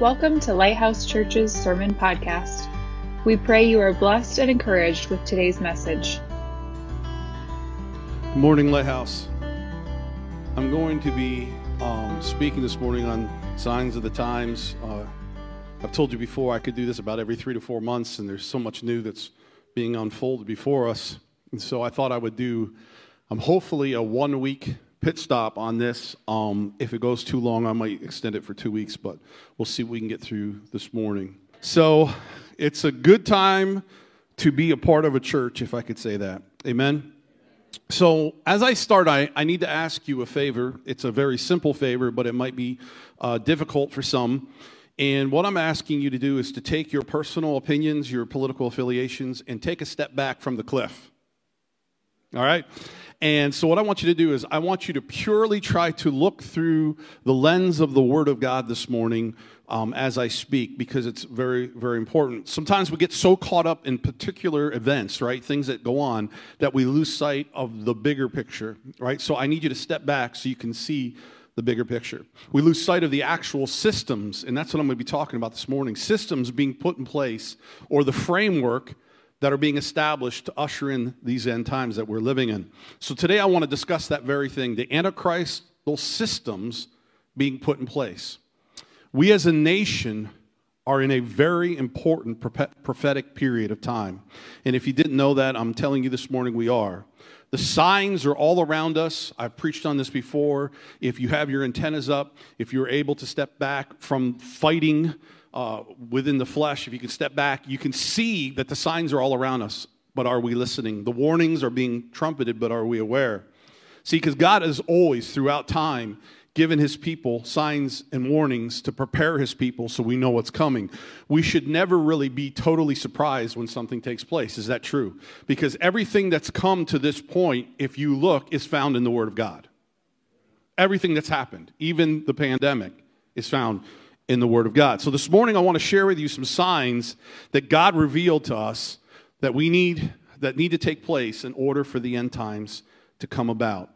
Welcome to Lighthouse Church's Sermon Podcast. We pray you are blessed and encouraged with today's message. Good morning, Lighthouse. I'm going to be um, speaking this morning on signs of the times. Uh, I've told you before I could do this about every three to four months, and there's so much new that's being unfolded before us. And so I thought I would do, um, hopefully, a one week pit stop on this. Um, if it goes too long, I might extend it for two weeks, but we'll see what we can get through this morning. So it's a good time to be a part of a church, if I could say that. Amen. So, as I start, I, I need to ask you a favor. It's a very simple favor, but it might be uh, difficult for some. And what I'm asking you to do is to take your personal opinions, your political affiliations, and take a step back from the cliff. All right? And so, what I want you to do is, I want you to purely try to look through the lens of the Word of God this morning um, as I speak, because it's very, very important. Sometimes we get so caught up in particular events, right? Things that go on, that we lose sight of the bigger picture, right? So, I need you to step back so you can see the bigger picture. We lose sight of the actual systems, and that's what I'm going to be talking about this morning systems being put in place, or the framework that are being established to usher in these end times that we're living in. So today I want to discuss that very thing the Antichrystal systems being put in place. We as a nation are in a very important prophetic period of time. And if you didn't know that, I'm telling you this morning we are. The signs are all around us. I've preached on this before. If you have your antennas up, if you're able to step back from fighting uh, within the flesh, if you can step back, you can see that the signs are all around us. But are we listening? The warnings are being trumpeted, but are we aware? See, because God has always, throughout time, given his people signs and warnings to prepare his people so we know what's coming. We should never really be totally surprised when something takes place. Is that true? Because everything that's come to this point, if you look, is found in the Word of God. Everything that's happened, even the pandemic, is found in the Word of God. So this morning I want to share with you some signs that God revealed to us that we need that need to take place in order for the end times to come about.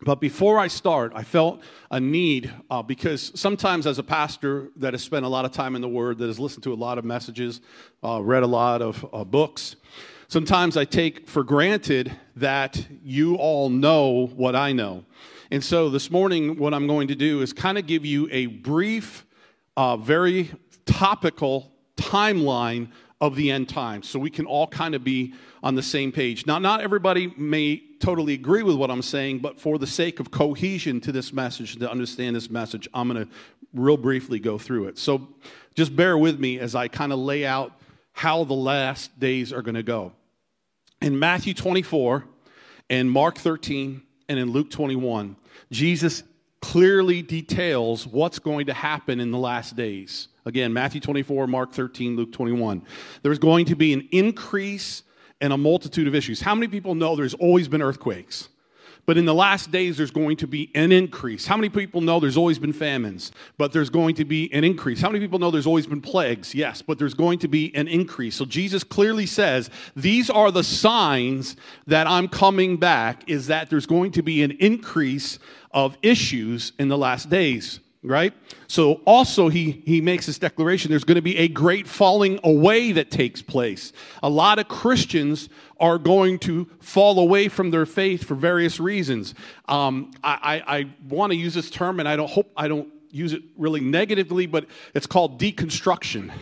But before I start, I felt a need uh, because sometimes, as a pastor that has spent a lot of time in the Word, that has listened to a lot of messages, uh, read a lot of uh, books, sometimes I take for granted that you all know what I know. And so this morning, what I'm going to do is kind of give you a brief uh, very topical timeline of the end times so we can all kind of be on the same page. Now, not everybody may totally agree with what I'm saying, but for the sake of cohesion to this message, to understand this message, I'm going to real briefly go through it. So just bear with me as I kind of lay out how the last days are going to go. In Matthew 24 and Mark 13 and in Luke 21, Jesus clearly details what's going to happen in the last days. Again, Matthew 24, Mark 13, Luke 21. There's going to be an increase and a multitude of issues. How many people know there's always been earthquakes? But in the last days, there's going to be an increase. How many people know there's always been famines, but there's going to be an increase? How many people know there's always been plagues? Yes, but there's going to be an increase. So Jesus clearly says, These are the signs that I'm coming back, is that there's going to be an increase of issues in the last days right? So also he he makes this declaration there's going to be a great falling away that takes place. A lot of christians are going to fall away from their faith for various reasons. Um, i i, I want to use this term and i don't hope i don't use it really negatively but it's called deconstruction.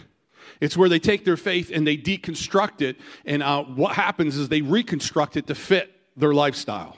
It's where they take their faith and they deconstruct it and uh, what happens is they reconstruct it to fit their lifestyle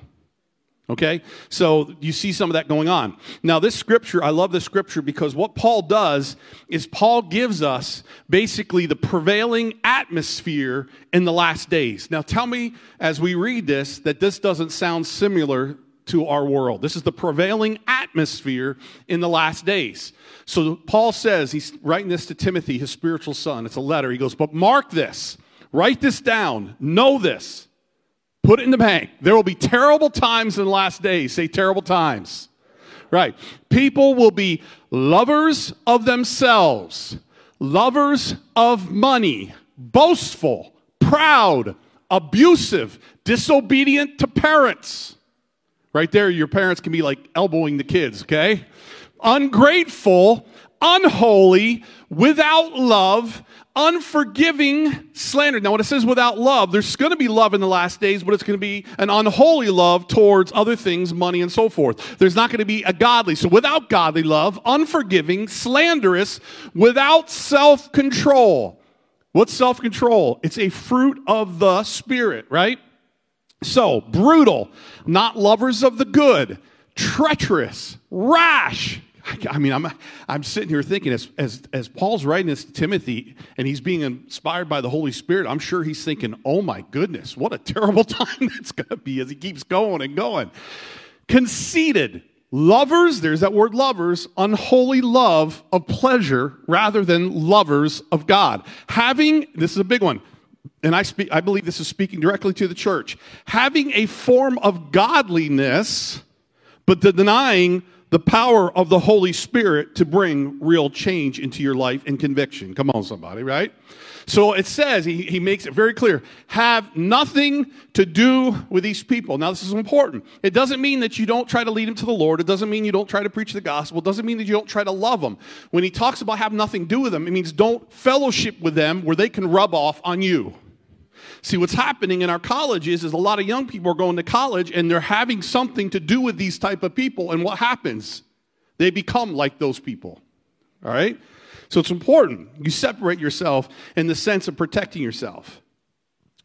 Okay? So you see some of that going on. Now, this scripture, I love this scripture because what Paul does is Paul gives us basically the prevailing atmosphere in the last days. Now, tell me as we read this that this doesn't sound similar to our world. This is the prevailing atmosphere in the last days. So Paul says, he's writing this to Timothy, his spiritual son. It's a letter. He goes, But mark this, write this down, know this Put it in the bank. There will be terrible times in the last days. Say terrible times. Right. People will be lovers of themselves, lovers of money, boastful, proud, abusive, disobedient to parents. Right there, your parents can be like elbowing the kids, okay? Ungrateful, unholy, without love, unforgiving, slander. Now, when it says without love, there's going to be love in the last days, but it's going to be an unholy love towards other things, money, and so forth. There's not going to be a godly. So, without godly love, unforgiving, slanderous, without self control. What's self control? It's a fruit of the Spirit, right? So, brutal, not lovers of the good, treacherous, rash. I mean, I'm, I'm sitting here thinking as, as, as Paul's writing this to Timothy and he's being inspired by the Holy Spirit, I'm sure he's thinking, oh my goodness, what a terrible time that's going to be as he keeps going and going. Conceited, lovers, there's that word lovers, unholy love of pleasure rather than lovers of God. Having, this is a big one, and I, speak, I believe this is speaking directly to the church, having a form of godliness, but denying the power of the Holy Spirit to bring real change into your life and conviction. Come on, somebody, right? So it says, he, he makes it very clear have nothing to do with these people. Now, this is important. It doesn't mean that you don't try to lead them to the Lord. It doesn't mean you don't try to preach the gospel. It doesn't mean that you don't try to love them. When he talks about have nothing to do with them, it means don't fellowship with them where they can rub off on you. See, what's happening in our colleges is a lot of young people are going to college and they're having something to do with these type of people. And what happens? They become like those people. All right? So it's important. You separate yourself in the sense of protecting yourself.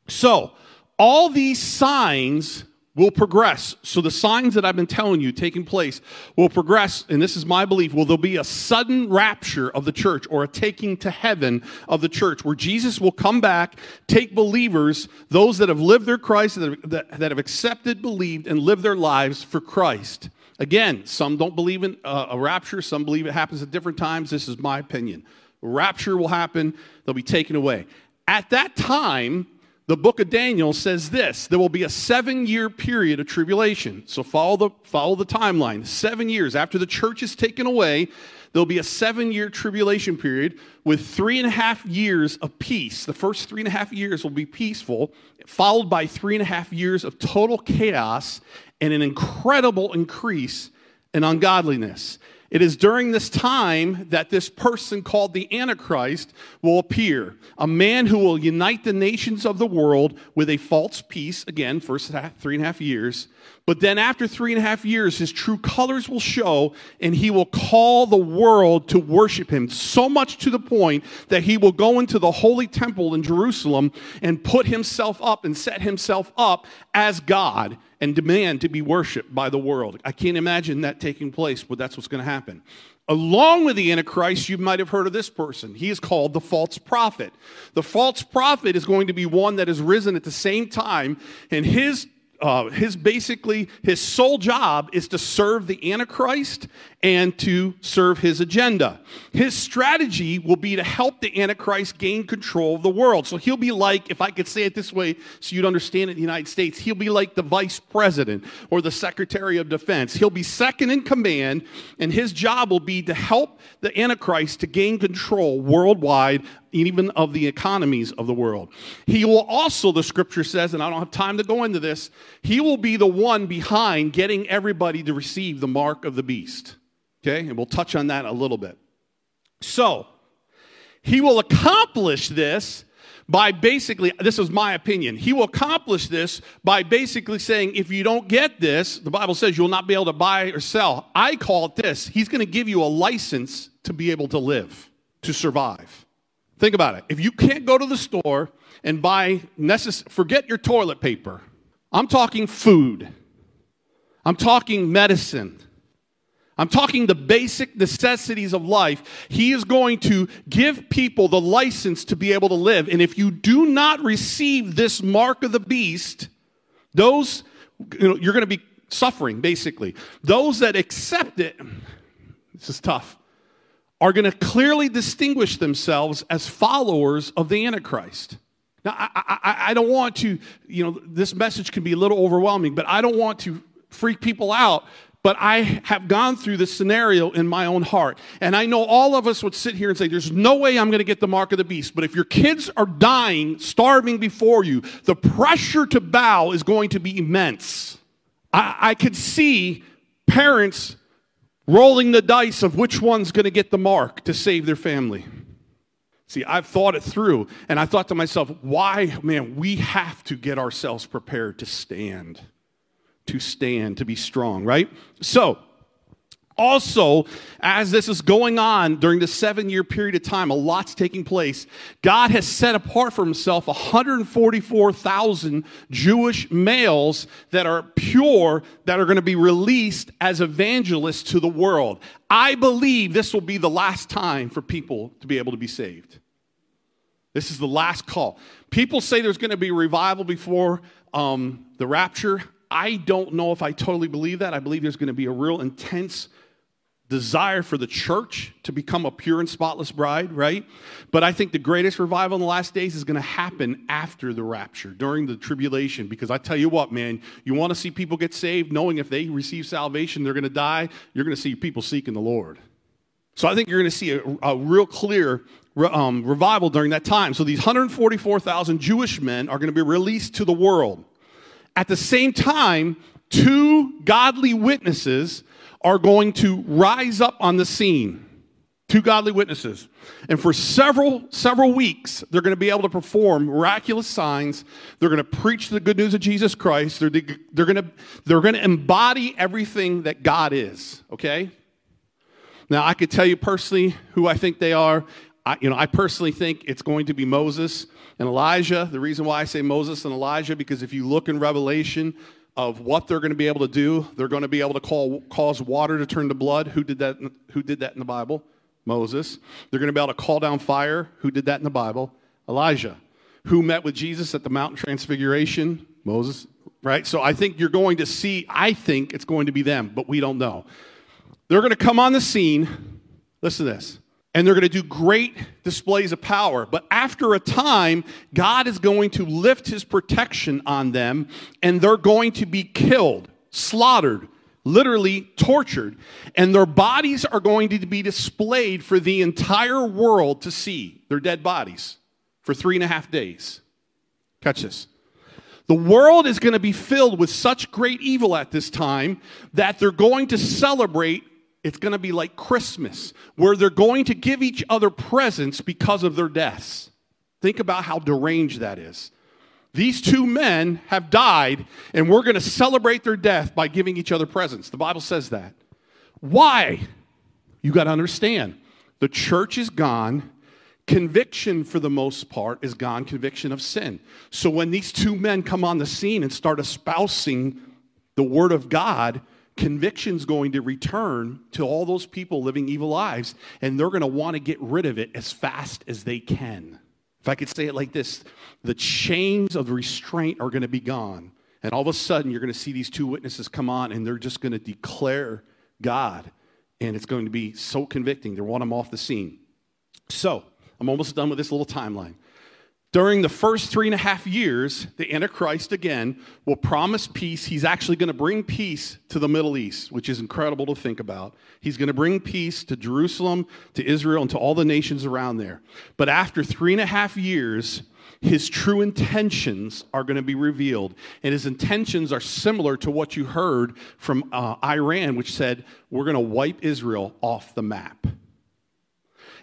So, all these signs will progress. So the signs that I've been telling you taking place will progress, and this is my belief, will there be a sudden rapture of the church or a taking to heaven of the church where Jesus will come back, take believers, those that have lived their Christ, that that have accepted, believed, and lived their lives for Christ. Again, some don't believe in uh, a rapture, some believe it happens at different times. This is my opinion. Rapture will happen, they'll be taken away. At that time, the book of Daniel says this there will be a seven year period of tribulation. So follow the, follow the timeline. Seven years after the church is taken away, there'll be a seven year tribulation period with three and a half years of peace. The first three and a half years will be peaceful, followed by three and a half years of total chaos and an incredible increase in ungodliness. It is during this time that this person called the Antichrist will appear. A man who will unite the nations of the world with a false peace, again, first three and a half years. But then after three and a half years, his true colors will show and he will call the world to worship him. So much to the point that he will go into the holy temple in Jerusalem and put himself up and set himself up as God and demand to be worshiped by the world. I can't imagine that taking place, but that's what's going to happen. Along with the Antichrist, you might have heard of this person. He is called the false prophet. The false prophet is going to be one that has risen at the same time, and his uh, his basically his sole job is to serve the antichrist and to serve his agenda his strategy will be to help the antichrist gain control of the world so he'll be like if i could say it this way so you'd understand it in the united states he'll be like the vice president or the secretary of defense he'll be second in command and his job will be to help the antichrist to gain control worldwide even of the economies of the world. He will also, the scripture says, and I don't have time to go into this, he will be the one behind getting everybody to receive the mark of the beast. Okay? And we'll touch on that a little bit. So, he will accomplish this by basically, this is my opinion, he will accomplish this by basically saying, if you don't get this, the Bible says you'll not be able to buy or sell. I call it this he's going to give you a license to be able to live, to survive. Think about it. If you can't go to the store and buy necess- forget your toilet paper. I'm talking food. I'm talking medicine. I'm talking the basic necessities of life. He is going to give people the license to be able to live. And if you do not receive this mark of the beast, those you know, you're going to be suffering basically. Those that accept it, this is tough are going to clearly distinguish themselves as followers of the Antichrist. Now, I, I, I, don't want to, you know, this message can be a little overwhelming, but I don't want to freak people out. But I have gone through this scenario in my own heart. And I know all of us would sit here and say, There's no way I'm going to get the mark of the beast. But if your kids are dying, starving before you, the pressure to bow is going to be immense. I, I could see parents rolling the dice of which one's going to get the mark to save their family. See, I've thought it through, and I thought to myself, why, man, we have to get ourselves prepared to stand, to stand, to be strong, right? So, also, as this is going on during the seven year period of time, a lot's taking place. God has set apart for himself 144,000 Jewish males that are pure, that are going to be released as evangelists to the world. I believe this will be the last time for people to be able to be saved. This is the last call. People say there's going to be revival before um, the rapture. I don't know if I totally believe that. I believe there's going to be a real intense desire for the church to become a pure and spotless bride, right? But I think the greatest revival in the last days is going to happen after the rapture, during the tribulation. Because I tell you what, man, you want to see people get saved, knowing if they receive salvation, they're going to die, you're going to see people seeking the Lord. So I think you're going to see a, a real clear um, revival during that time. So these 144,000 Jewish men are going to be released to the world. At the same time, two godly witnesses are going to rise up on the scene. Two godly witnesses. And for several, several weeks, they're going to be able to perform miraculous signs. They're going to preach the good news of Jesus Christ. They're, they're, going to, they're going to embody everything that God is, okay? Now, I could tell you personally who I think they are. I, you know, I personally think it's going to be Moses and Elijah. The reason why I say Moses and Elijah, because if you look in Revelation, of what they're going to be able to do. They're going to be able to call, cause water to turn to blood. Who did that? Who did that in the Bible? Moses. They're going to be able to call down fire. Who did that in the Bible? Elijah. Who met with Jesus at the Mountain Transfiguration? Moses. Right. So I think you're going to see. I think it's going to be them, but we don't know. They're going to come on the scene. Listen to this and they're going to do great displays of power. But after a time, God is going to lift his protection on them, and they're going to be killed, slaughtered, literally tortured, and their bodies are going to be displayed for the entire world to see their dead bodies for three and a half days. Catch this. The world is going to be filled with such great evil at this time that they're going to celebrate it's going to be like Christmas, where they're going to give each other presents because of their deaths. Think about how deranged that is. These two men have died, and we're going to celebrate their death by giving each other presents. The Bible says that. Why? You got to understand. The church is gone. Conviction, for the most part, is gone. Conviction of sin. So when these two men come on the scene and start espousing the Word of God, conviction's going to return to all those people living evil lives, and they're going to want to get rid of it as fast as they can. If I could say it like this, the chains of restraint are going to be gone. And all of a sudden, you're going to see these two witnesses come on, and they're just going to declare God. And it's going to be so convicting. They want them off the scene. So, I'm almost done with this little timeline. During the first three and a half years, the Antichrist again will promise peace. He's actually going to bring peace to the Middle East, which is incredible to think about. He's going to bring peace to Jerusalem, to Israel, and to all the nations around there. But after three and a half years, his true intentions are going to be revealed. And his intentions are similar to what you heard from uh, Iran, which said, We're going to wipe Israel off the map.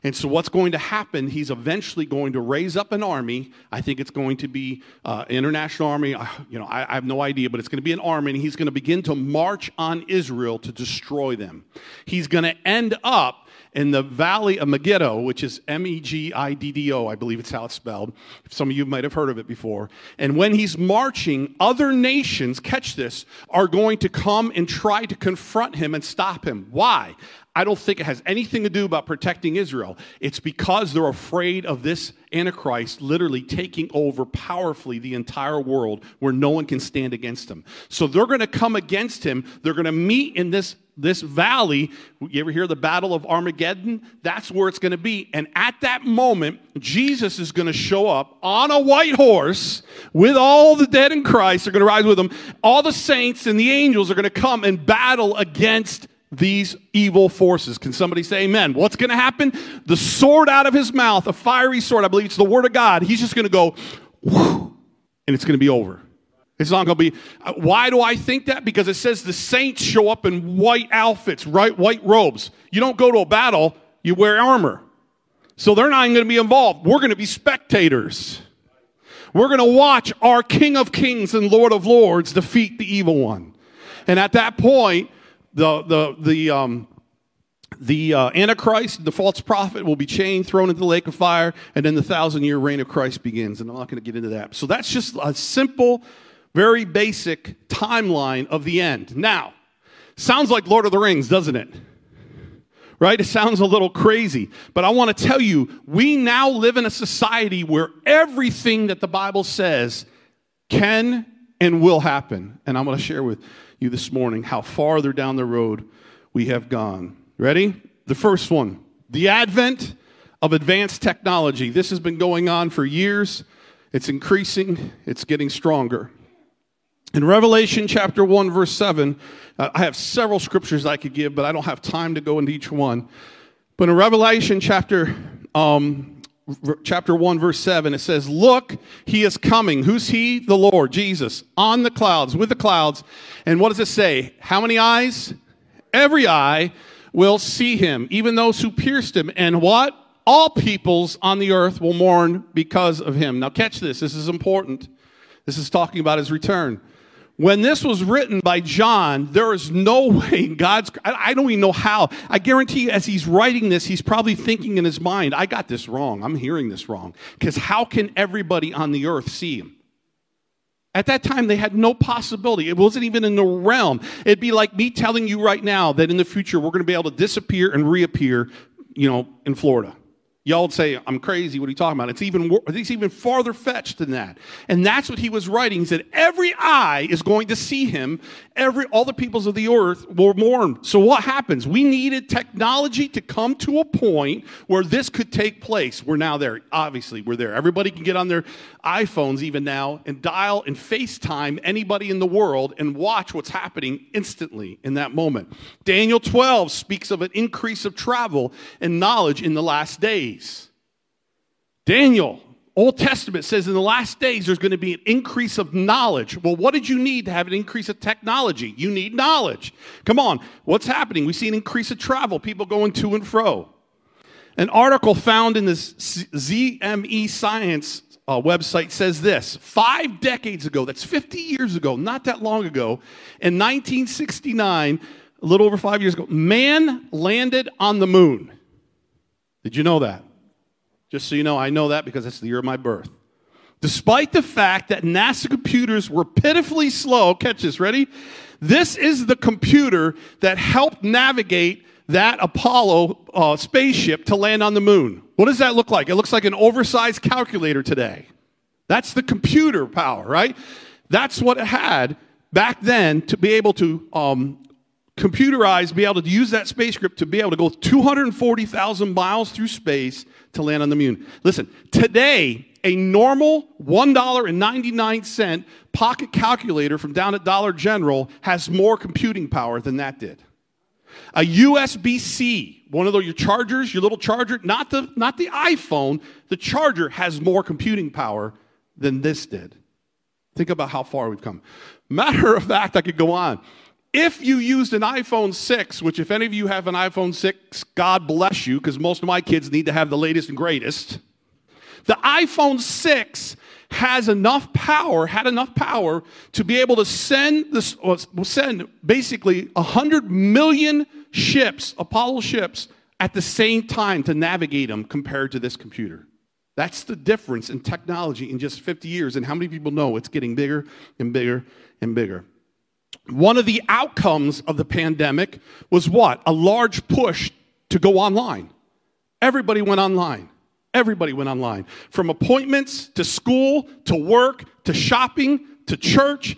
And so, what's going to happen? He's eventually going to raise up an army. I think it's going to be uh, international army. You know, I, I have no idea, but it's going to be an army, and he's going to begin to march on Israel to destroy them. He's going to end up in the valley of Megiddo, which is M E G I D D O, I believe it's how it's spelled. Some of you might have heard of it before. And when he's marching, other nations, catch this, are going to come and try to confront him and stop him. Why? I don't think it has anything to do about protecting Israel. It's because they're afraid of this Antichrist literally taking over powerfully the entire world where no one can stand against him. So they're going to come against him. They're going to meet in this this valley, you ever hear the Battle of Armageddon? That's where it's going to be. And at that moment, Jesus is going to show up on a white horse with all the dead in Christ. They're going to rise with him. All the saints and the angels are going to come and battle against these evil forces. Can somebody say amen? What's going to happen? The sword out of his mouth, a fiery sword, I believe it's the word of God. He's just going to go, and it's going to be over. It's not going to be. Uh, why do I think that? Because it says the saints show up in white outfits, right? White robes. You don't go to a battle, you wear armor. So they're not even going to be involved. We're going to be spectators. We're going to watch our King of Kings and Lord of Lords defeat the evil one. And at that point, the, the, the, um, the uh, Antichrist, the false prophet, will be chained, thrown into the lake of fire, and then the thousand year reign of Christ begins. And I'm not going to get into that. So that's just a simple, very basic timeline of the end. Now, sounds like Lord of the Rings, doesn't it? Right? It sounds a little crazy, but I want to tell you, we now live in a society where everything that the Bible says can and will happen. And I'm going to share with you this morning how farther down the road we have gone. Ready? The first one the advent of advanced technology. This has been going on for years, it's increasing, it's getting stronger. In Revelation chapter 1, verse 7, uh, I have several scriptures I could give, but I don't have time to go into each one. But in Revelation chapter, um, chapter 1, verse 7, it says, Look, he is coming. Who's he? The Lord, Jesus, on the clouds, with the clouds. And what does it say? How many eyes? Every eye will see him, even those who pierced him. And what? All peoples on the earth will mourn because of him. Now, catch this. This is important. This is talking about his return. When this was written by John, there is no way God's, I don't even know how. I guarantee you, as he's writing this, he's probably thinking in his mind, I got this wrong. I'm hearing this wrong. Because how can everybody on the earth see him? At that time, they had no possibility. It wasn't even in the realm. It'd be like me telling you right now that in the future we're going to be able to disappear and reappear, you know, in Florida. Y'all would say, I'm crazy. What are you talking about? It's even, it's even farther fetched than that. And that's what he was writing. He said, every eye is going to see him. Every, all the peoples of the earth will mourn. So what happens? We needed technology to come to a point where this could take place. We're now there. Obviously, we're there. Everybody can get on their iPhones even now and dial and FaceTime anybody in the world and watch what's happening instantly in that moment. Daniel 12 speaks of an increase of travel and knowledge in the last days. Daniel, Old Testament says in the last days there's going to be an increase of knowledge. Well, what did you need to have an increase of technology? You need knowledge. Come on, what's happening? We see an increase of travel, people going to and fro. An article found in this ZME Science uh, website says this five decades ago, that's 50 years ago, not that long ago, in 1969, a little over five years ago, man landed on the moon. Did you know that? Just so you know, I know that because it's the year of my birth. Despite the fact that NASA computers were pitifully slow, catch this, ready? This is the computer that helped navigate that Apollo uh, spaceship to land on the moon. What does that look like? It looks like an oversized calculator today. That's the computer power, right? That's what it had back then to be able to um, computerize, be able to use that spaceship to be able to go 240,000 miles through space to land on the moon. Listen, today, a normal $1.99 pocket calculator from down at Dollar General has more computing power than that did. A USB C, one of those, your chargers, your little charger, not the, not the iPhone, the charger has more computing power than this did. Think about how far we've come. Matter of fact, I could go on. If you used an iPhone 6, which if any of you have an iPhone 6, God bless you, because most of my kids need to have the latest and greatest. The iPhone 6 has enough power, had enough power to be able to send this, send basically 100 million ships, Apollo ships, at the same time to navigate them compared to this computer. That's the difference in technology in just 50 years. And how many people know it's getting bigger and bigger and bigger? One of the outcomes of the pandemic was what? A large push to go online. Everybody went online. Everybody went online. From appointments to school to work to shopping to church,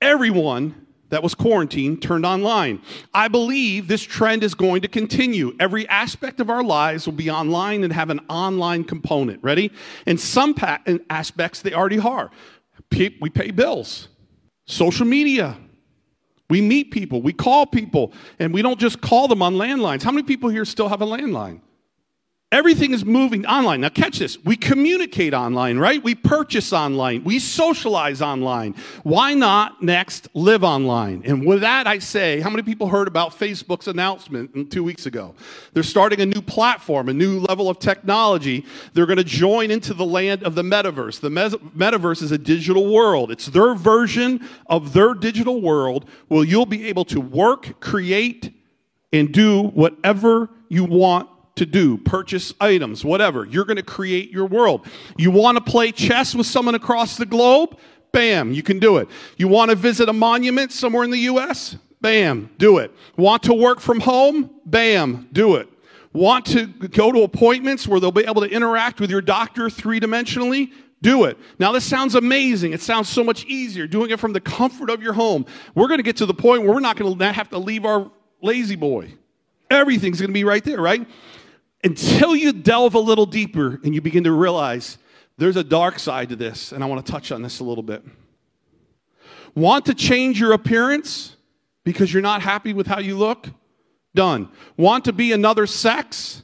everyone that was quarantined turned online. I believe this trend is going to continue. Every aspect of our lives will be online and have an online component. Ready? In some pa- in aspects, they already are. We pay bills, social media. We meet people, we call people, and we don't just call them on landlines. How many people here still have a landline? Everything is moving online. Now, catch this. We communicate online, right? We purchase online. We socialize online. Why not next live online? And with that, I say, how many people heard about Facebook's announcement two weeks ago? They're starting a new platform, a new level of technology. They're going to join into the land of the metaverse. The metaverse is a digital world, it's their version of their digital world where you'll be able to work, create, and do whatever you want to do, purchase items, whatever. You're going to create your world. You want to play chess with someone across the globe? Bam, you can do it. You want to visit a monument somewhere in the US? Bam, do it. Want to work from home? Bam, do it. Want to go to appointments where they'll be able to interact with your doctor three dimensionally? Do it. Now, this sounds amazing. It sounds so much easier doing it from the comfort of your home. We're going to get to the point where we're not going to have to leave our lazy boy. Everything's going to be right there, right? Until you delve a little deeper and you begin to realize there's a dark side to this, and I want to touch on this a little bit. Want to change your appearance because you're not happy with how you look? Done. Want to be another sex?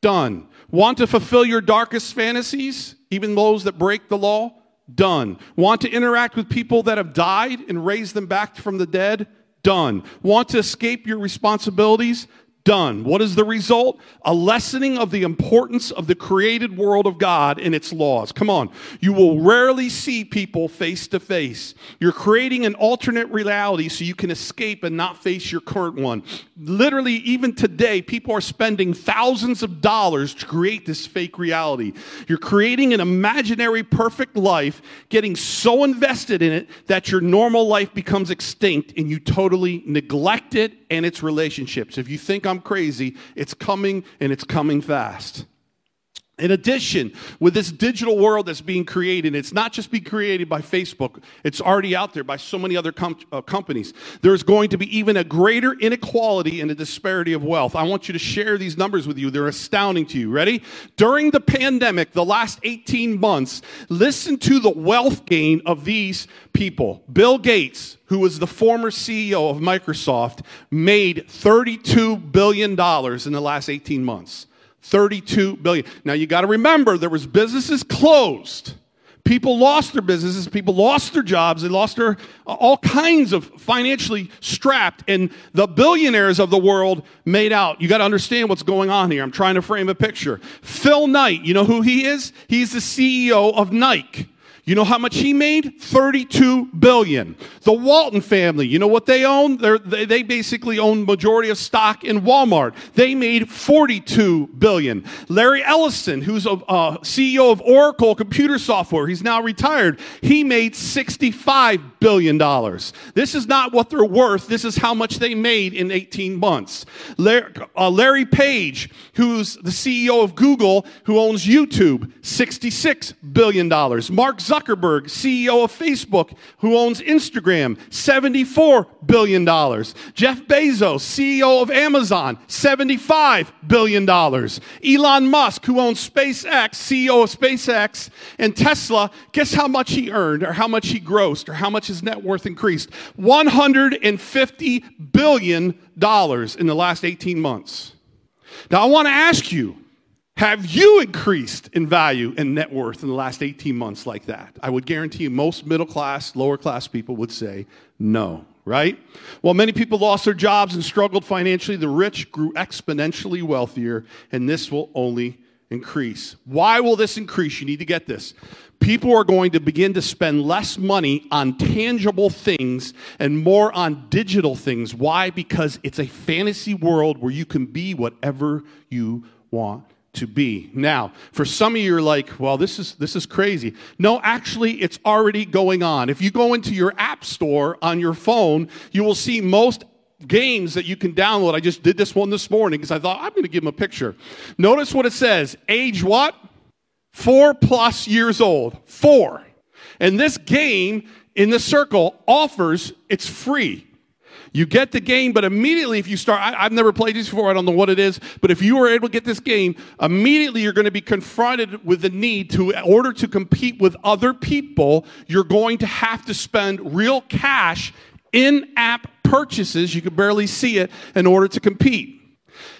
Done. Want to fulfill your darkest fantasies, even those that break the law? Done. Want to interact with people that have died and raise them back from the dead? Done. Want to escape your responsibilities? Done. What is the result? A lessening of the importance of the created world of God and its laws. Come on. You will rarely see people face to face. You're creating an alternate reality so you can escape and not face your current one. Literally, even today, people are spending thousands of dollars to create this fake reality. You're creating an imaginary perfect life, getting so invested in it that your normal life becomes extinct and you totally neglect it and its relationships. If you think I'm crazy, it's coming and it's coming fast. In addition, with this digital world that's being created, it's not just being created by Facebook, it's already out there by so many other com- uh, companies. There's going to be even a greater inequality and a disparity of wealth. I want you to share these numbers with you. They're astounding to you. Ready? During the pandemic, the last 18 months, listen to the wealth gain of these people. Bill Gates, who was the former CEO of Microsoft, made $32 billion in the last 18 months. 32 billion. Now you got to remember there was businesses closed. People lost their businesses, people lost their jobs, they lost their all kinds of financially strapped and the billionaires of the world made out. You got to understand what's going on here. I'm trying to frame a picture. Phil Knight, you know who he is? He's the CEO of Nike. You know how much he made? 32 billion. The Walton family, you know what they own? They they basically own majority of stock in Walmart. They made 42 billion. Larry Ellison, who's a CEO of Oracle Computer Software, he's now retired. He made 65 billion dollars. This is not what they're worth. This is how much they made in 18 months. Larry, uh, Larry Page, who's the CEO of Google, who owns YouTube, 66 billion dollars. Mark Zuckerberg, CEO of Facebook, who owns Instagram, $74 billion. Jeff Bezos, CEO of Amazon, $75 billion. Elon Musk, who owns SpaceX, CEO of SpaceX, and Tesla, guess how much he earned, or how much he grossed, or how much net worth increased? $150 billion in the last 18 months. Now, I want to ask you, have you increased in value and net worth in the last 18 months like that? I would guarantee you most middle class, lower class people would say no, right? While many people lost their jobs and struggled financially, the rich grew exponentially wealthier, and this will only increase. Why will this increase? You need to get this. People are going to begin to spend less money on tangible things and more on digital things. Why? Because it's a fantasy world where you can be whatever you want to be. Now, for some of you are like, well, this is this is crazy. No, actually it's already going on. If you go into your app store on your phone, you will see most games that you can download. I just did this one this morning because I thought I'm going to give them a picture. Notice what it says. Age what? 4 plus years old. 4. And this game in the circle offers it's free. You get the game, but immediately if you start, I, have never played this before, I don't know what it is, but if you are able to get this game, immediately you're going to be confronted with the need to, in order to compete with other people, you're going to have to spend real cash in app purchases, you can barely see it, in order to compete.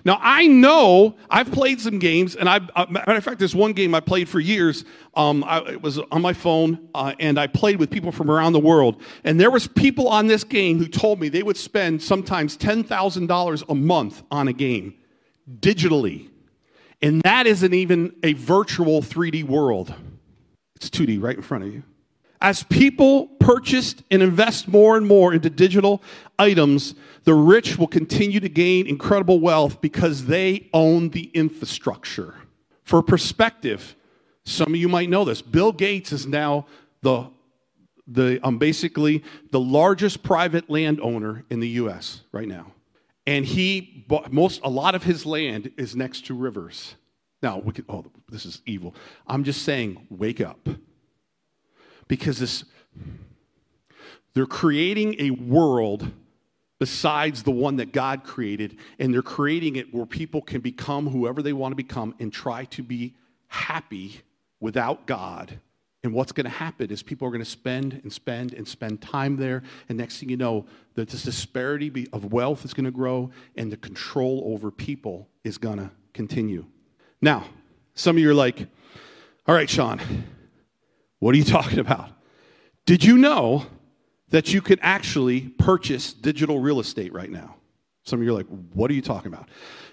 Now, I know I've played some games, and I, uh, matter of fact, there's one game I played for years. Um, I, it was on my phone, uh, and I played with people from around the world. And there was people on this game who told me they would spend sometimes $10,000 a month on a game digitally. And that isn't even a virtual 3D world. It's 2D right in front of you. As people purchase and invest more and more into digital items, the rich will continue to gain incredible wealth because they own the infrastructure. For perspective, some of you might know this. Bill Gates is now the, the um, basically the largest private landowner in the U.S. right now, and he bought most a lot of his land is next to rivers. Now we could. Oh, this is evil. I'm just saying, wake up because this, they're creating a world besides the one that God created, and they're creating it where people can become whoever they want to become and try to be happy without God. And what's going to happen is people are going to spend and spend and spend time there. And next thing you know, the disparity of wealth is going to grow and the control over people is going to continue. Now, some of you are like, all right, Sean, what are you talking about? Did you know that you can actually purchase digital real estate right now? Some of you are like, what are you talking about?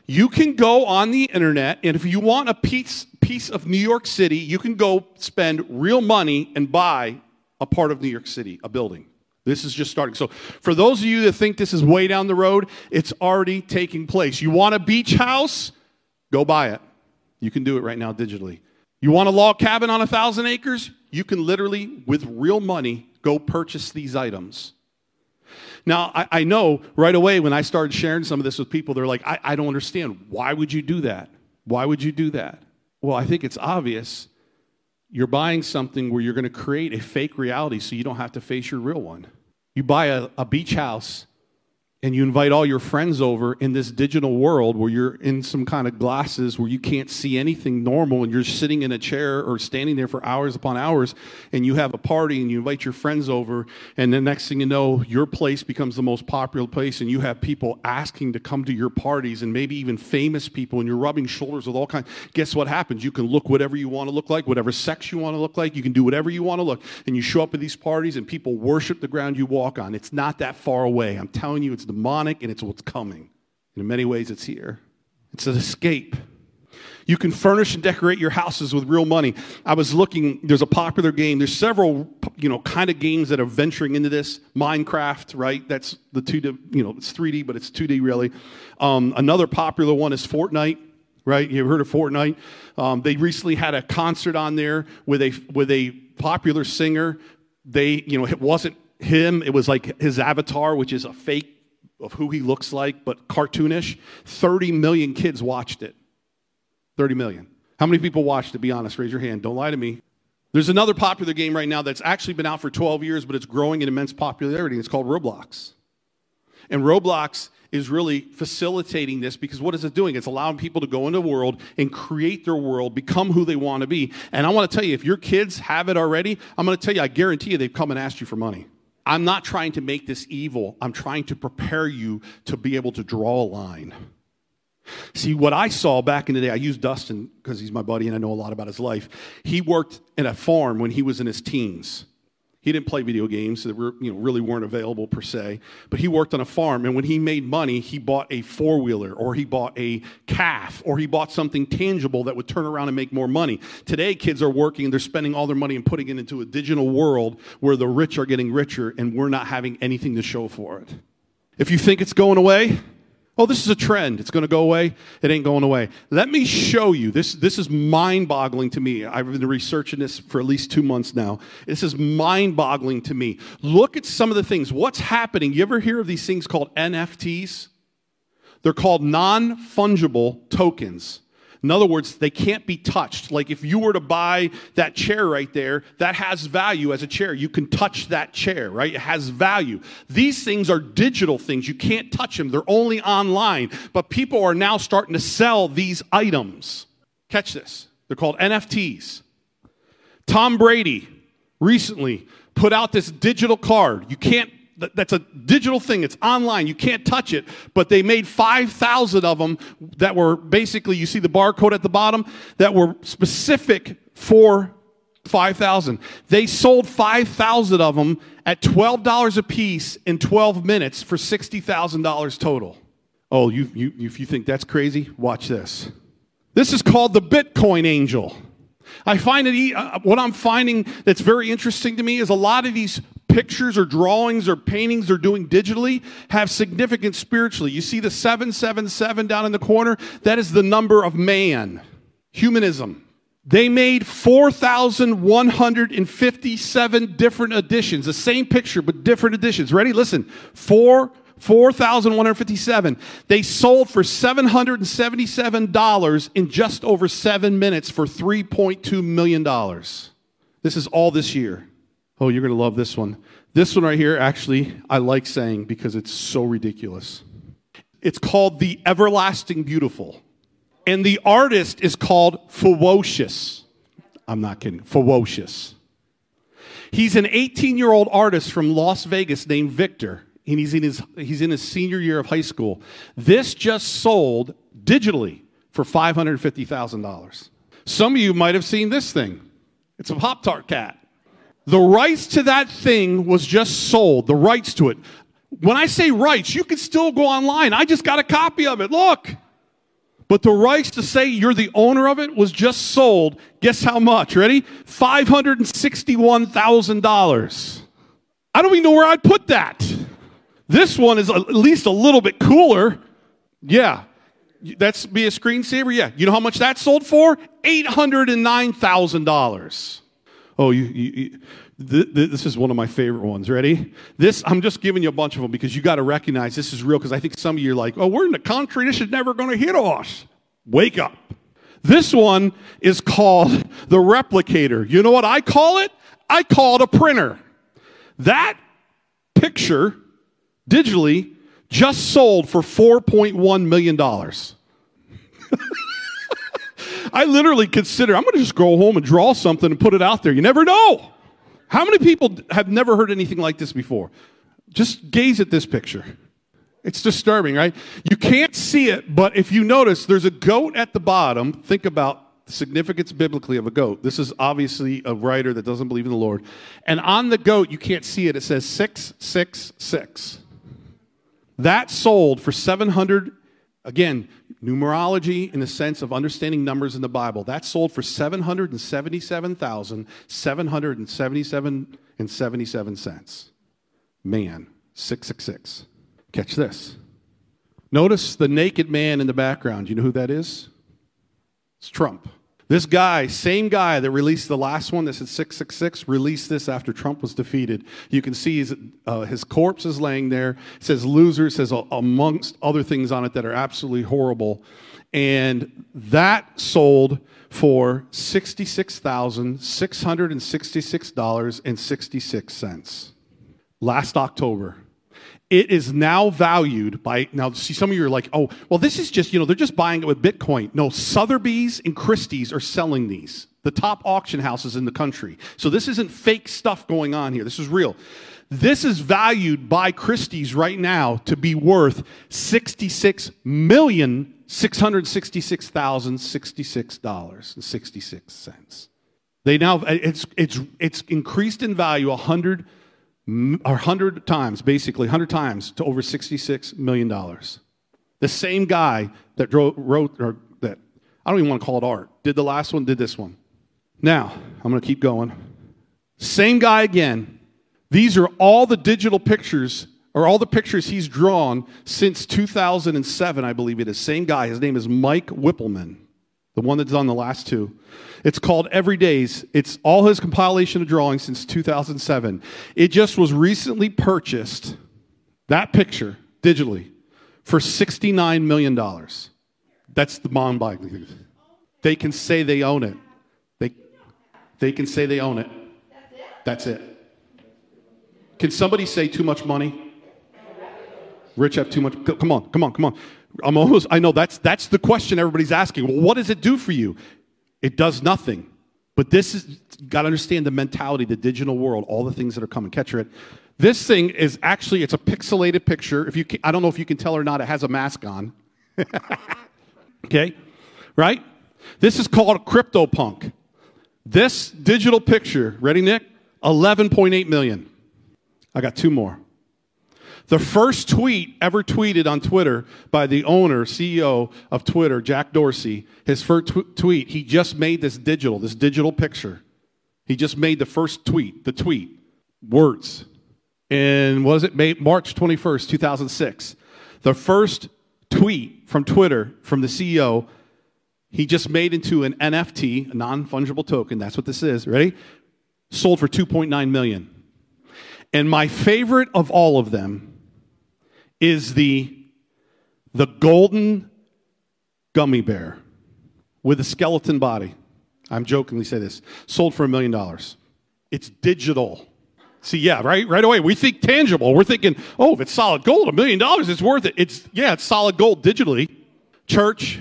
You can go on the internet, and if you want a piece, piece of New York City, you can go spend real money and buy a part of New York City, a building. This is just starting. So, for those of you that think this is way down the road, it's already taking place. You want a beach house? Go buy it. You can do it right now digitally. You want a log cabin on a thousand acres? You can literally, with real money, go purchase these items. Now, I, I, know right away when I started sharing some of this with people, they're like, I, I don't understand. Why would you do that? Why would you do that? Well, I think it's obvious. You're buying something where you're going to create a fake reality so you don't have to face your real one. You buy a, a beach house and you invite all your friends over in this digital world where you're in some kind of glasses where you can't see anything normal and you're sitting in a chair or standing there for hours upon hours and you have a party and you invite your friends over and the next thing you know your place becomes the most popular place and you have people asking to come to your parties and maybe even famous people and you're rubbing shoulders with all kinds guess what happens? You can look whatever you want to look like whatever sex you want to look like you can do whatever you want to look and you show up at these parties and people worship the ground you walk on. It's not that far away. I'm telling you it's demonic and it's what's coming. In many ways, it's here. It's an escape. You can furnish and decorate your houses with real money. I was looking, there's a popular game. There's several, you know, kind of games that are venturing into this. Minecraft, right? That's the 2D, you know, it's 3D, but it's 2D really. Um, another popular one is Fortnite, right? You ever heard of Fortnite? Um, they recently had a concert on there with a, with a popular singer. They, you know, it wasn't him, it was like his avatar, which is a fake of who he looks like, but cartoonish. 30 million kids watched it. 30 million. How many people watched it? Be honest, raise your hand. Don't lie to me. There's another popular game right now that's actually been out for 12 years, but it's growing in immense popularity. It's called Roblox. And Roblox is really facilitating this because what is it doing? It's allowing people to go into the world and create their world, become who they want to be. And I want to tell you, if your kids have it already, I'm going to tell you, I guarantee you they've come and asked you for money. I'm not trying to make this evil. I'm trying to prepare you to be able to draw a line. See, what I saw back in the day, I use Dustin because he's my buddy and I know a lot about his life. He worked in a farm when he was in his teens. He didn't play video games that were, you know, really weren't available per se, but he worked on a farm. And when he made money, he bought a four wheeler or he bought a calf or he bought something tangible that would turn around and make more money. Today, kids are working and they're spending all their money and putting it into a digital world where the rich are getting richer and we're not having anything to show for it. If you think it's going away, Oh, this is a trend. It's going to go away. It ain't going away. Let me show you. This, this is mind boggling to me. I've been researching this for at least two months now. This is mind boggling to me. Look at some of the things. What's happening? You ever hear of these things called NFTs? They're called non fungible tokens. In other words, they can't be touched. Like if you were to buy that chair right there, that has value as a chair. You can touch that chair, right? It has value. These things are digital things. You can't touch them, they're only online. But people are now starting to sell these items. Catch this. They're called NFTs. Tom Brady recently put out this digital card. You can't that's a digital thing. It's online. You can't touch it. But they made 5,000 of them that were basically, you see the barcode at the bottom, that were specific for 5,000. They sold 5,000 of them at $12 a piece in 12 minutes for $60,000 total. Oh, you, you, if you think that's crazy, watch this. This is called the Bitcoin angel. I find it, uh, what I'm finding that's very interesting to me is a lot of these pictures or drawings or paintings they're doing digitally have significance spiritually. You see the 777 down in the corner? That is the number of man, humanism. They made 4,157 different editions, the same picture, but different editions. Ready? Listen. Four 4,157. They sold for $777 in just over seven minutes for $3.2 million. This is all this year. Oh, you're going to love this one. This one right here, actually, I like saying because it's so ridiculous. It's called The Everlasting Beautiful. And the artist is called Ferocious. I'm not kidding. Ferocious. He's an 18 year old artist from Las Vegas named Victor and he's in his, he's in his senior year of high school. This just sold digitally for $550,000. Some of you might have seen this thing. It's a Pop Tart cat. The rights to that thing was just sold, the rights to it. When I say rights, you can still go online. I just got a copy of it. Look. But the rights to say you're the owner of it was just sold. Guess how much? Ready? $561,000. I don't even know where I'd put that. This one is at least a little bit cooler. Yeah. That's be a screensaver? Yeah. You know how much that sold for? $809,000. Oh, you, you, you th- th- this is one of my favorite ones. Ready? This, I'm just giving you a bunch of them because you got to recognize this is real because I think some of you are like, oh, we're in the country. This is never going to hit us. Wake up. This one is called the replicator. You know what I call it? I call it a printer. That picture digitally just sold for $4.1 million. I literally consider, I'm going to just go home and draw something and put it out there. You never know. How many people have never heard anything like this before? Just gaze at this picture. It's disturbing, right? You can't see it, but if you notice, there's a goat at the bottom. Think about the significance biblically of a goat. This is obviously a writer that doesn't believe in the Lord. And on the goat, you can't see it. It says 666. That sold for 700 again, numerology in the sense of understanding numbers in the Bible. That sold for 777,777 and 77 cents. Man, 666. Catch this. Notice the naked man in the background. You know who that is? It's Trump. This guy, same guy that released the last one that said 666, released this after Trump was defeated. You can see his, uh, his corpse is laying there. It says loser, it says amongst other things on it that are absolutely horrible. And that sold for $66,666.66 last October it is now valued by now see some of you are like oh well this is just you know they're just buying it with bitcoin. No sotheby's and christie's are selling these. The top auction houses in the country. So this isn't fake stuff going on here. This is real. This is valued by christie's right now to be worth 66 million $666,066 they now it's it's it's increased in value a 100 or 100 times, basically 100 times to over $66 million. The same guy that wrote, wrote, or that, I don't even want to call it art, did the last one, did this one. Now, I'm going to keep going. Same guy again. These are all the digital pictures, or all the pictures he's drawn since 2007, I believe it is. Same guy. His name is Mike Whippleman, the one that's on the last two. It's called Everydays. It's all his compilation of drawings since 2007. It just was recently purchased, that picture, digitally, for $69 million. That's the bond buying. They can say they own it. They, they can say they own it. That's it. Can somebody say too much money? Rich have too much. Come on, come on, come on. I'm almost, I know that's, that's the question everybody's asking. Well, what does it do for you? It does nothing. But this is, got to understand the mentality, the digital world, all the things that are coming. Catch it. This thing is actually it's a pixelated picture. If you can, I don't know if you can tell or not, it has a mask on. okay? Right? This is called CryptoPunk. This digital picture, ready Nick? 11.8 million. I got two more. The first tweet ever tweeted on Twitter by the owner, CEO of Twitter, Jack Dorsey, his first tw- tweet, he just made this digital, this digital picture. He just made the first tweet, the tweet, words. And was it May, March 21st, 2006? The first tweet from Twitter from the CEO, he just made into an NFT, a non fungible token. That's what this is. Ready? Sold for 2.9 million. And my favorite of all of them is the, the golden gummy bear with a skeleton body. I'm jokingly say this. Sold for a million dollars. It's digital. See, yeah, right, right away. We think tangible. We're thinking, oh, if it's solid gold, a million dollars, it's worth it. It's yeah, it's solid gold digitally. Church,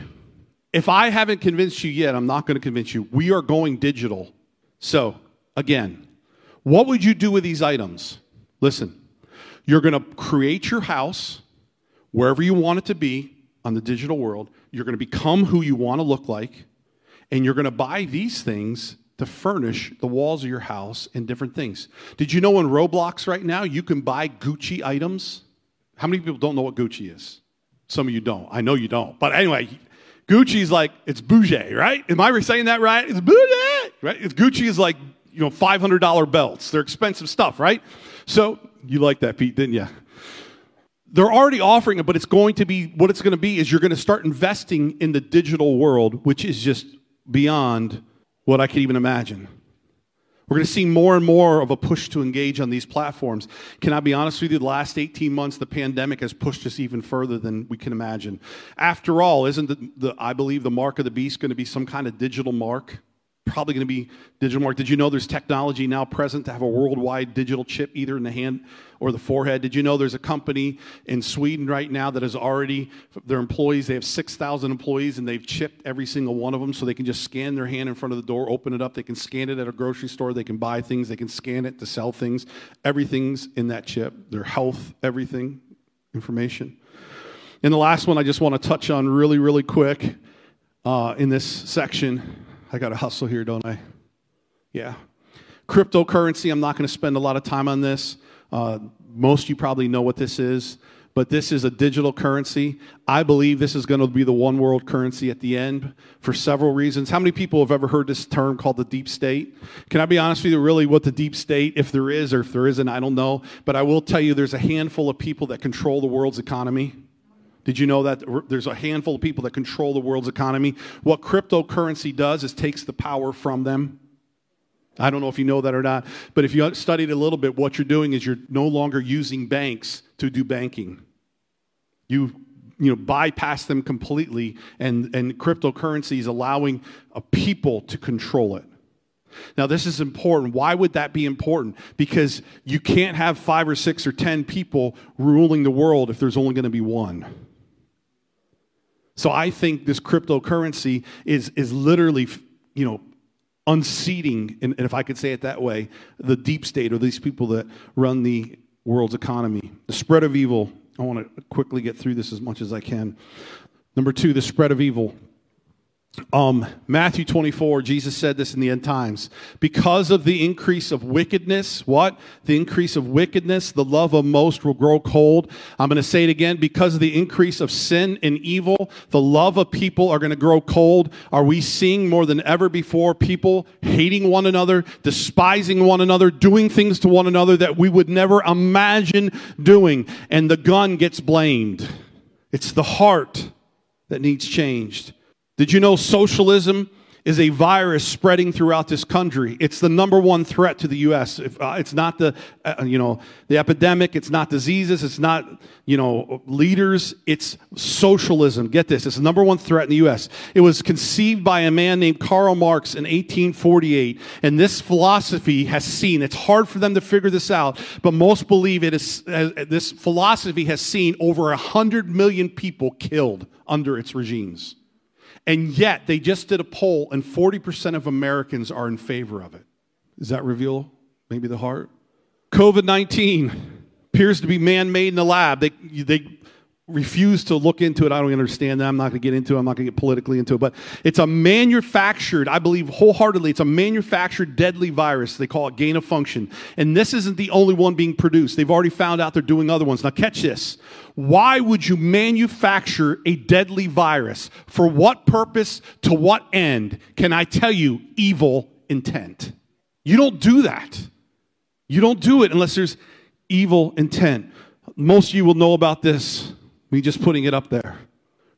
if I haven't convinced you yet, I'm not going to convince you. We are going digital. So, again, what would you do with these items? Listen, you're going to create your house wherever you want it to be on the digital world. You're going to become who you want to look like. And you're going to buy these things to furnish the walls of your house and different things. Did you know in Roblox right now you can buy Gucci items? How many people don't know what Gucci is? Some of you don't. I know you don't. But anyway, Gucci's like, it's bougie, right? Am I saying that right? It's bougie, right? Gucci is like, you know, $500 belts. They're expensive stuff, right? So you like that, Pete, didn't you? They're already offering it, but it's going to be what it's going to be is you're going to start investing in the digital world, which is just beyond what I could even imagine. We're going to see more and more of a push to engage on these platforms. Can I be honest with you? The last 18 months, the pandemic has pushed us even further than we can imagine. After all, isn't the, the I believe the mark of the beast going to be some kind of digital mark? Probably going to be digital mark. Did you know there's technology now present to have a worldwide digital chip either in the hand or the forehead? Did you know there's a company in Sweden right now that has already, their employees, they have 6,000 employees and they've chipped every single one of them so they can just scan their hand in front of the door, open it up. They can scan it at a grocery store. They can buy things. They can scan it to sell things. Everything's in that chip. Their health, everything, information. And the last one I just want to touch on really, really quick uh, in this section I got to hustle here, don't I? Yeah. Cryptocurrency, I'm not going to spend a lot of time on this. Uh, most you probably know what this is, but this is a digital currency. I believe this is going to be the one world currency at the end for several reasons. How many people have ever heard this term called the deep state? Can I be honest with you, really, what the deep state, if there is or if there isn't, I don't know. But I will tell you there's a handful of people that control the world's economy. Did you know that there's a handful of people that control the world's economy? What cryptocurrency does is takes the power from them. I don't know if you know that or not, but if you studied a little bit, what you're doing is you're no longer using banks to do banking. You you know bypass them completely and and cryptocurrency is allowing a people to control it now, this is important. Why would that be important? Because you can't have five or six or ten people ruling the world if there's only going to be one. So I think this cryptocurrency is, is literally, you know, unseating, and, if I could say it that way, the deep state or these people that run the world's economy. The spread of evil. I want to quickly get through this as much as I can. Number two, the spread of evil. Um, Matthew 24, Jesus said this in the end times. Because of the increase of wickedness, what? The increase of wickedness, the love of most will grow cold. I'm going to say it again. Because of the increase of sin and evil, the love of people are going to grow cold. Are we seeing more than ever before people hating one another, despising one another, doing things to one another that we would never imagine doing? And the gun gets blamed. It's the heart that needs changed. Did you know socialism is a virus spreading throughout this country? It's the number one threat to the U.S. If, uh, it's not the, uh, you know, the epidemic. It's not diseases. It's not, you know, leaders. It's socialism. Get this. It's the number one threat in the U.S. It was conceived by a man named Karl Marx in 1848. And this philosophy has seen, it's hard for them to figure this out, but most believe it is, uh, this philosophy has seen over 100 million people killed under its regimes. And yet, they just did a poll, and 40% of Americans are in favor of it. Does that reveal maybe the heart? COVID 19 appears to be man made in the lab. They, they refuse to look into it. I don't understand that. I'm not going to get into it. I'm not going to get politically into it. But it's a manufactured, I believe wholeheartedly, it's a manufactured deadly virus. They call it gain of function. And this isn't the only one being produced. They've already found out they're doing other ones. Now, catch this. Why would you manufacture a deadly virus? For what purpose? To what end? Can I tell you? Evil intent. You don't do that. You don't do it unless there's evil intent. Most of you will know about this me just putting it up there.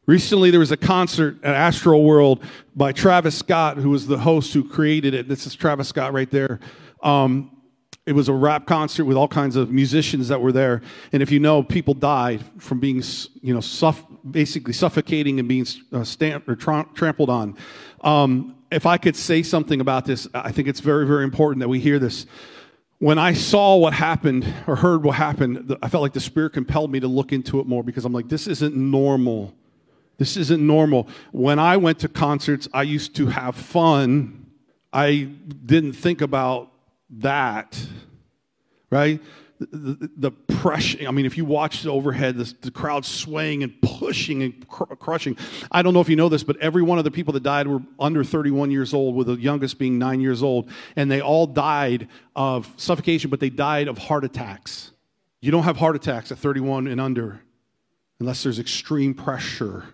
Recently, there was a concert at Astroworld by Travis Scott, who was the host who created it. This is Travis Scott right there. Um, it was a rap concert with all kinds of musicians that were there. And if you know, people died from being, you know, suff- basically suffocating and being uh, stamped or tra- trampled on. Um, if I could say something about this, I think it's very, very important that we hear this when I saw what happened or heard what happened, I felt like the Spirit compelled me to look into it more because I'm like, this isn't normal. This isn't normal. When I went to concerts, I used to have fun. I didn't think about that, right? The, the, pressure. I mean, if you watch the overhead, the, the crowd swaying and pushing and cr- crushing. I don't know if you know this, but every one of the people that died were under 31 years old, with the youngest being nine years old. And they all died of suffocation, but they died of heart attacks. You don't have heart attacks at 31 and under unless there's extreme pressure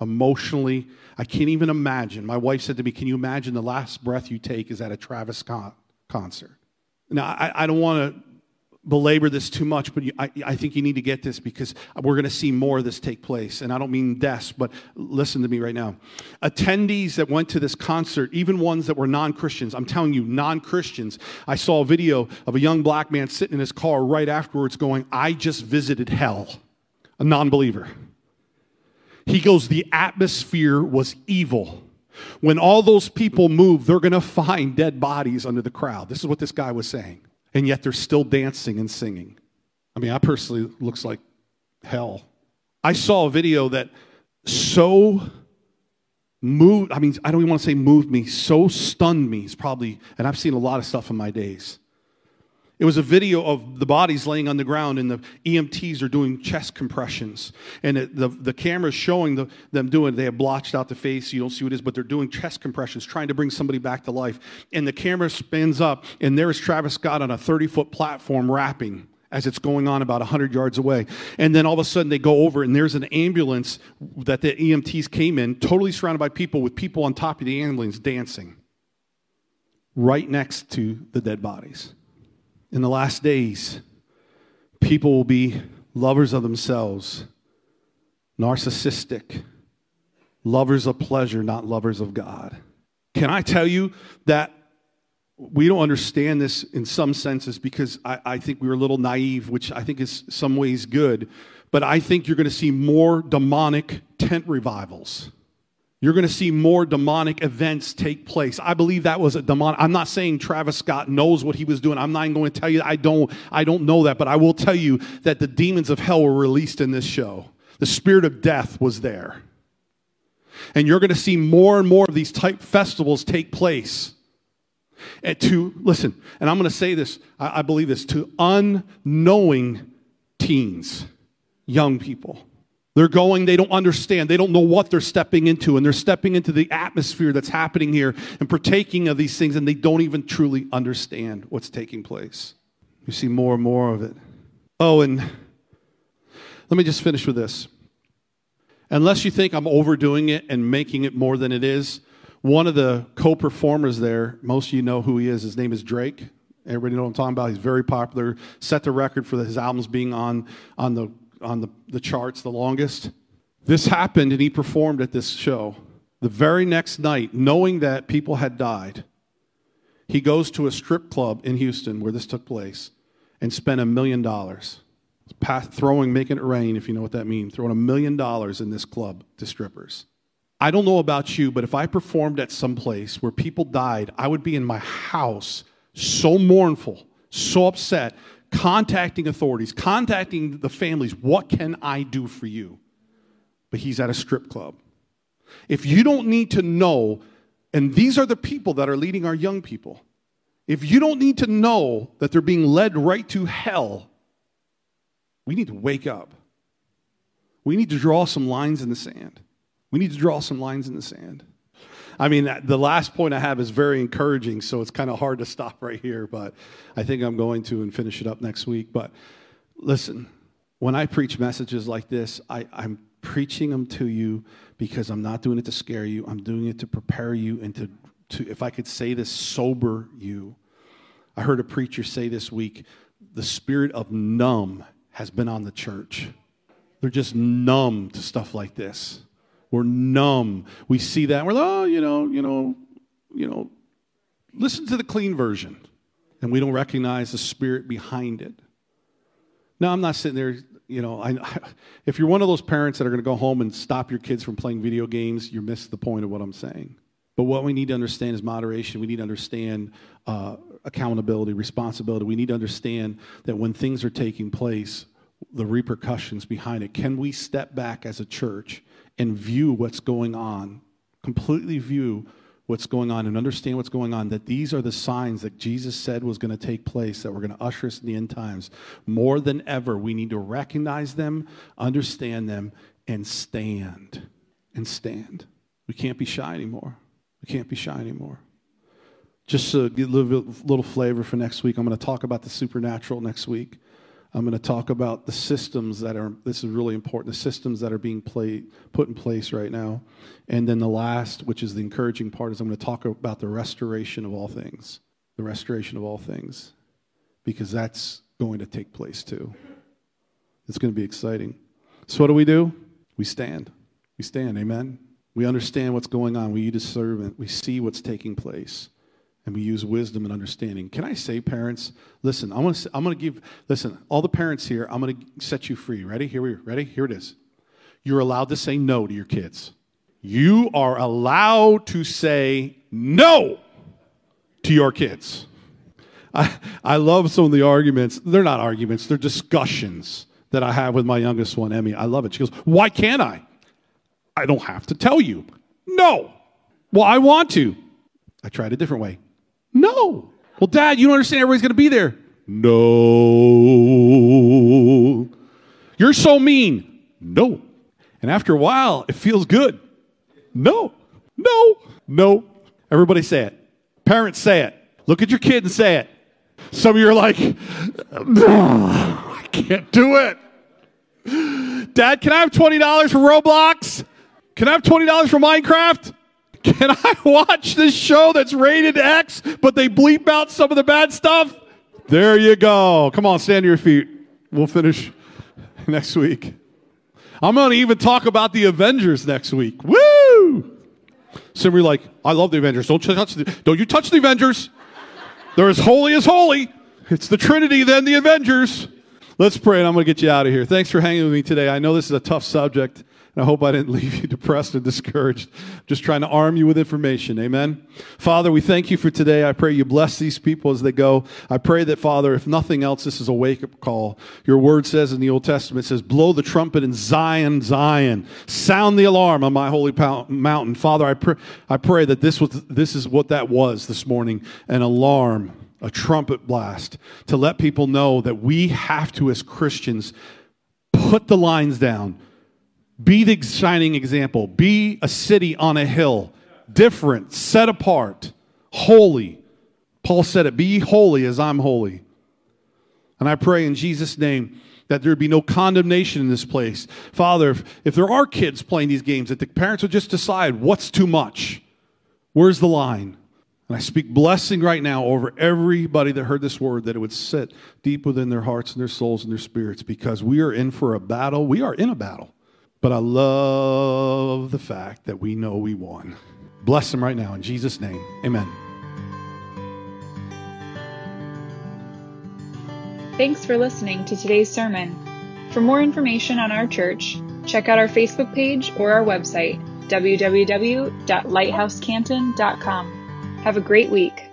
emotionally. I can't even imagine. My wife said to me, Can you imagine the last breath you take is at a Travis concert? Now, I, I don't want to belabor this too much, but you, I, I, think you need to get this because we're going to see more of this take place. And I don't mean deaths, but listen to me right now. Attendees that went to this concert, even ones that were non Christians, I'm telling you, non Christians, I saw a video of a young black man sitting in his car right afterwards going, I just visited hell, a non believer. He goes, The atmosphere was evil. When all those people move, they're going to find dead bodies under the crowd. This is what this guy was saying and yet they're still dancing and singing. I mean, I personally looks like hell. I saw a video that so moved, I mean, I don't even want to say moved me, so stunned me. It's probably, and I've seen a lot of stuff in my days. It was a video of the bodies laying on the ground, and the EMTs are doing chest compressions. And it, the, the camera's showing the, them doing. They have blotched out the face, you don't see what it is, but they're doing chest compressions, trying to bring somebody back to life. And the camera spins up, and there is Travis Scott on a 30 foot platform rapping as it's going on about 100 yards away. And then all of a sudden they go over, and there's an ambulance that the EMTs came in, totally surrounded by people, with people on top of the ambulance dancing right next to the dead bodies in the last days, people will be lovers of themselves, narcissistic, lovers of pleasure, not lovers of God. Can I tell you that we don't understand this in some senses because I, I, think we were a little naive, which I think is some ways good. But I think you're going to see more demonic tent revivals you're going to see more demonic events take place. I believe that was a demonic. I'm not saying Travis Scott knows what he was doing. I'm not going to tell you I don't I don't know that, but I will tell you that the demons of hell were released in this show. The spirit of death was there. And you're going to see more and more of these type festivals take place. And to listen, and I'm going to say this, I, I believe this to unknowing teens, young people they're going, they don't understand, they don't know what they're stepping into, and they're stepping into the atmosphere that's happening here and partaking of these things, and they don't even truly understand what's taking place. You see more and more of it. Oh, and let me just finish with this. Unless you think I'm overdoing it and making it more than it is, one of the co performers there, most of you know who he is, his name is Drake. Everybody know what I'm talking about. He's very popular. Set the record for his albums being on, on the on the, the charts the longest. This happened and he performed at this show. The very next night, knowing that people had died, he goes to a strip club in Houston where this took place and spent a million dollars. Throwing, making it rain, if you know what that means, throwing a million dollars in this club to strippers. I don't know about you, but if I performed at some place where people died, I would be in my house so mournful, so upset contacting authorities, contacting the families. What can I do for you? But he's at a strip club. If you don't need to know, and these are the people that are leading our young people, If you don't need to know that they're being led right to hell, we need to wake up. We need to draw some lines in the sand. We need to draw some lines in the sand. I mean, the last point I have is very encouraging, so it's kind of hard to stop right here, but I think I'm going to and finish it up next week. But listen, when I preach messages like this, I, I'm preaching them to you because I'm not doing it to scare you. I'm doing it to prepare you and to, to if I could say this, sober you. I heard a preacher say this week the spirit of numb has been on the church. They're just numb to stuff like this. We're numb. We see that. We're like, oh, you know, you know, you know. Listen to the clean version, and we don't recognize the spirit behind it. Now, I'm not sitting there. You know, I, if you're one of those parents that are going to go home and stop your kids from playing video games, you miss the point of what I'm saying. But what we need to understand is moderation. We need to understand uh, accountability, responsibility. We need to understand that when things are taking place, the repercussions behind it. Can we step back as a church and view what's going on, completely view what's going on and understand what's going on, that these are the signs that Jesus said was going to take place, that we're going to usher us in the end times. More than ever, we need to recognize them, understand them, and stand. And stand. We can't be shy anymore. We can't be shy anymore. Just a little, little flavor for next week, I'm going to talk about the supernatural next week. I'm going to talk about the systems that are, this is really important, the systems that are being played, put in place right now. And then the last, which is the encouraging part, is I'm going to talk about the restoration of all things. The restoration of all things. Because that's going to take place too. It's going to be exciting. So, what do we do? We stand. We stand, amen? We understand what's going on. We eat a servant. We see what's taking place and we use wisdom and understanding. Can I say, parents, listen, I'm to, I'm to give, listen, all the parents here, I'm to set you free. Ready? Here we are. Ready? Here it is. You're allowed to say no to your kids. You are allowed to say no to your kids. I, I love some of the arguments. They're not arguments, they're discussions that I have with my youngest one, Emmy. I love it. She goes, Why can't I? I don't have to tell you. No. Well, I want to. I tried a different way. No. Well, Dad, you don't understand everybody's going to be there. No. You're so mean. No. And after a while, it feels good. No. No. No. Everybody say it. Parents say it. Look at your kid and say it. Some of you are like, I can't do it. Dad, can I have $20 for Roblox? Can I have $20 for Minecraft? Can I watch this show that's rated X, but they bleep out some of the bad stuff? There you go. Come on, stand to your feet. We'll finish next week. I'm going to even talk about the Avengers next week. Woo! Some are like, I love the Avengers. Don't touch the, don't you touch the Avengers. They're as holy as holy. It's the Trinity, then the Avengers. Let's pray, and I'm going to get you out of here. Thanks for hanging with me today. I know this is a tough subject. And I hope I didn't leave you depressed and discouraged. Just trying to arm you with information. Amen. Father, we thank you for today. I pray you bless these people as they go. I pray that, Father, if nothing else, this is a wake up call. Your word says in the Old Testament, says, blow the trumpet in Zion, Zion. Sound the alarm on my holy mountain. Father, I, pr- I pray that this, was, this is what that was this morning an alarm, a trumpet blast to let people know that we have to, as Christians, put the lines down be the shining example. Be a city on a hill, different, set apart, holy. Paul said it be holy as I'm holy. And I pray in Jesus' name that there would be no condemnation in this place. Father, if, if there are kids playing these games, that the parents would just decide what's too much. Where's the line? And I speak blessing right now over everybody that heard this word, that it would sit deep within their hearts and their souls and their spirits, because we are in for a battle. We are in a battle. But I love the fact that we know we won. Bless them right now in Jesus' name. Amen. Thanks for listening to today's sermon. For more information on our church, check out our Facebook page or our website, www.lighthousecanton.com. Have a great week.